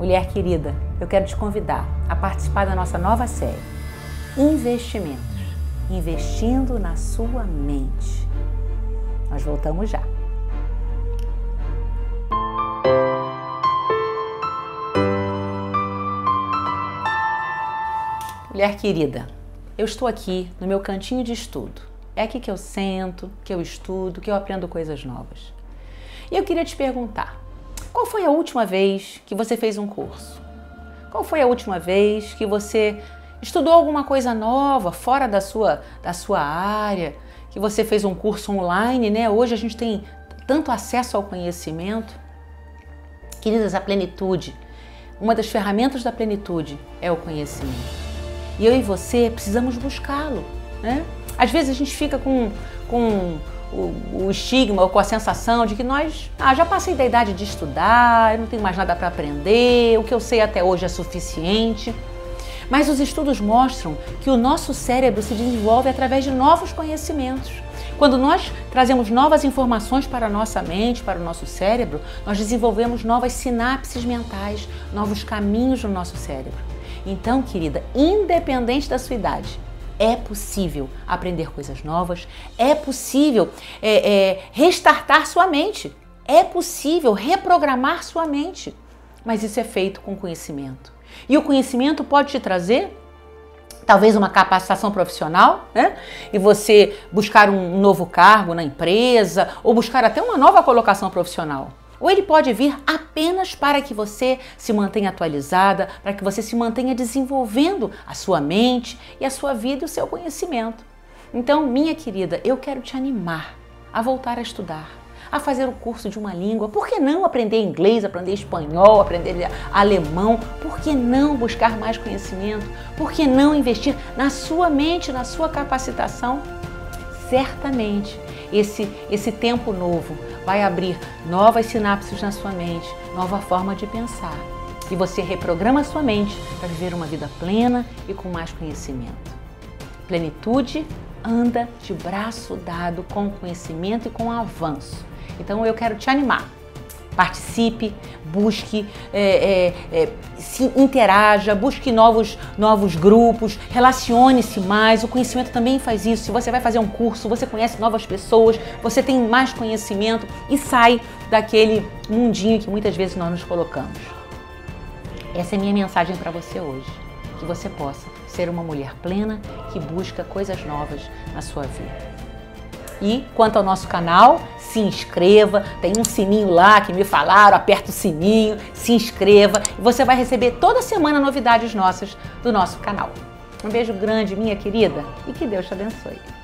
Mulher querida, eu quero te convidar a participar da nossa nova série Investimentos investindo na sua mente. Nós voltamos já. Mulher querida, eu estou aqui no meu cantinho de estudo. É aqui que eu sento, que eu estudo, que eu aprendo coisas novas. E eu queria te perguntar: qual foi a última vez que você fez um curso? Qual foi a última vez que você estudou alguma coisa nova fora da sua, da sua área? Que você fez um curso online, né? Hoje a gente tem tanto acesso ao conhecimento. Queridas, a plenitude, uma das ferramentas da plenitude é o conhecimento. E eu e você precisamos buscá-lo, né? Às vezes a gente fica com, com o, o, estigma ou com a sensação de que nós, ah, já passei da idade de estudar, eu não tenho mais nada para aprender, o que eu sei até hoje é suficiente. Mas os estudos mostram que o nosso cérebro se desenvolve através de novos conhecimentos. Quando nós trazemos novas informações para a nossa mente, para o nosso cérebro, nós desenvolvemos novas sinapses mentais, novos caminhos no nosso cérebro. Então, querida, independente da sua idade, é possível aprender coisas novas, é possível é, é, restartar sua mente, é possível reprogramar sua mente. Mas isso é feito com conhecimento. E o conhecimento pode te trazer talvez uma capacitação profissional, né? E você buscar um novo cargo na empresa ou buscar até uma nova colocação profissional. Ou ele pode vir apenas para que você se mantenha atualizada, para que você se mantenha desenvolvendo a sua mente e a sua vida e o seu conhecimento. Então, minha querida, eu quero te animar a voltar a estudar, a fazer o curso de uma língua. Por que não aprender inglês, aprender espanhol, aprender alemão? Por que não buscar mais conhecimento? Por que não investir na sua mente, na sua capacitação? Certamente esse, esse tempo novo vai abrir novas sinapses na sua mente, nova forma de pensar. E você reprograma sua mente para viver uma vida plena e com mais conhecimento. Plenitude anda de braço dado com conhecimento e com avanço. Então eu quero te animar participe, busque, é, é, é, se interaja, busque novos, novos grupos, relacione-se mais. O conhecimento também faz isso. Se você vai fazer um curso, você conhece novas pessoas, você tem mais conhecimento e sai daquele mundinho que muitas vezes nós nos colocamos. Essa é minha mensagem para você hoje. Que você possa ser uma mulher plena que busca coisas novas na sua vida. E quanto ao nosso canal, se inscreva, tem um sininho lá que me falaram, aperta o sininho, se inscreva e você vai receber toda semana novidades nossas do nosso canal. Um beijo grande, minha querida, e que Deus te abençoe.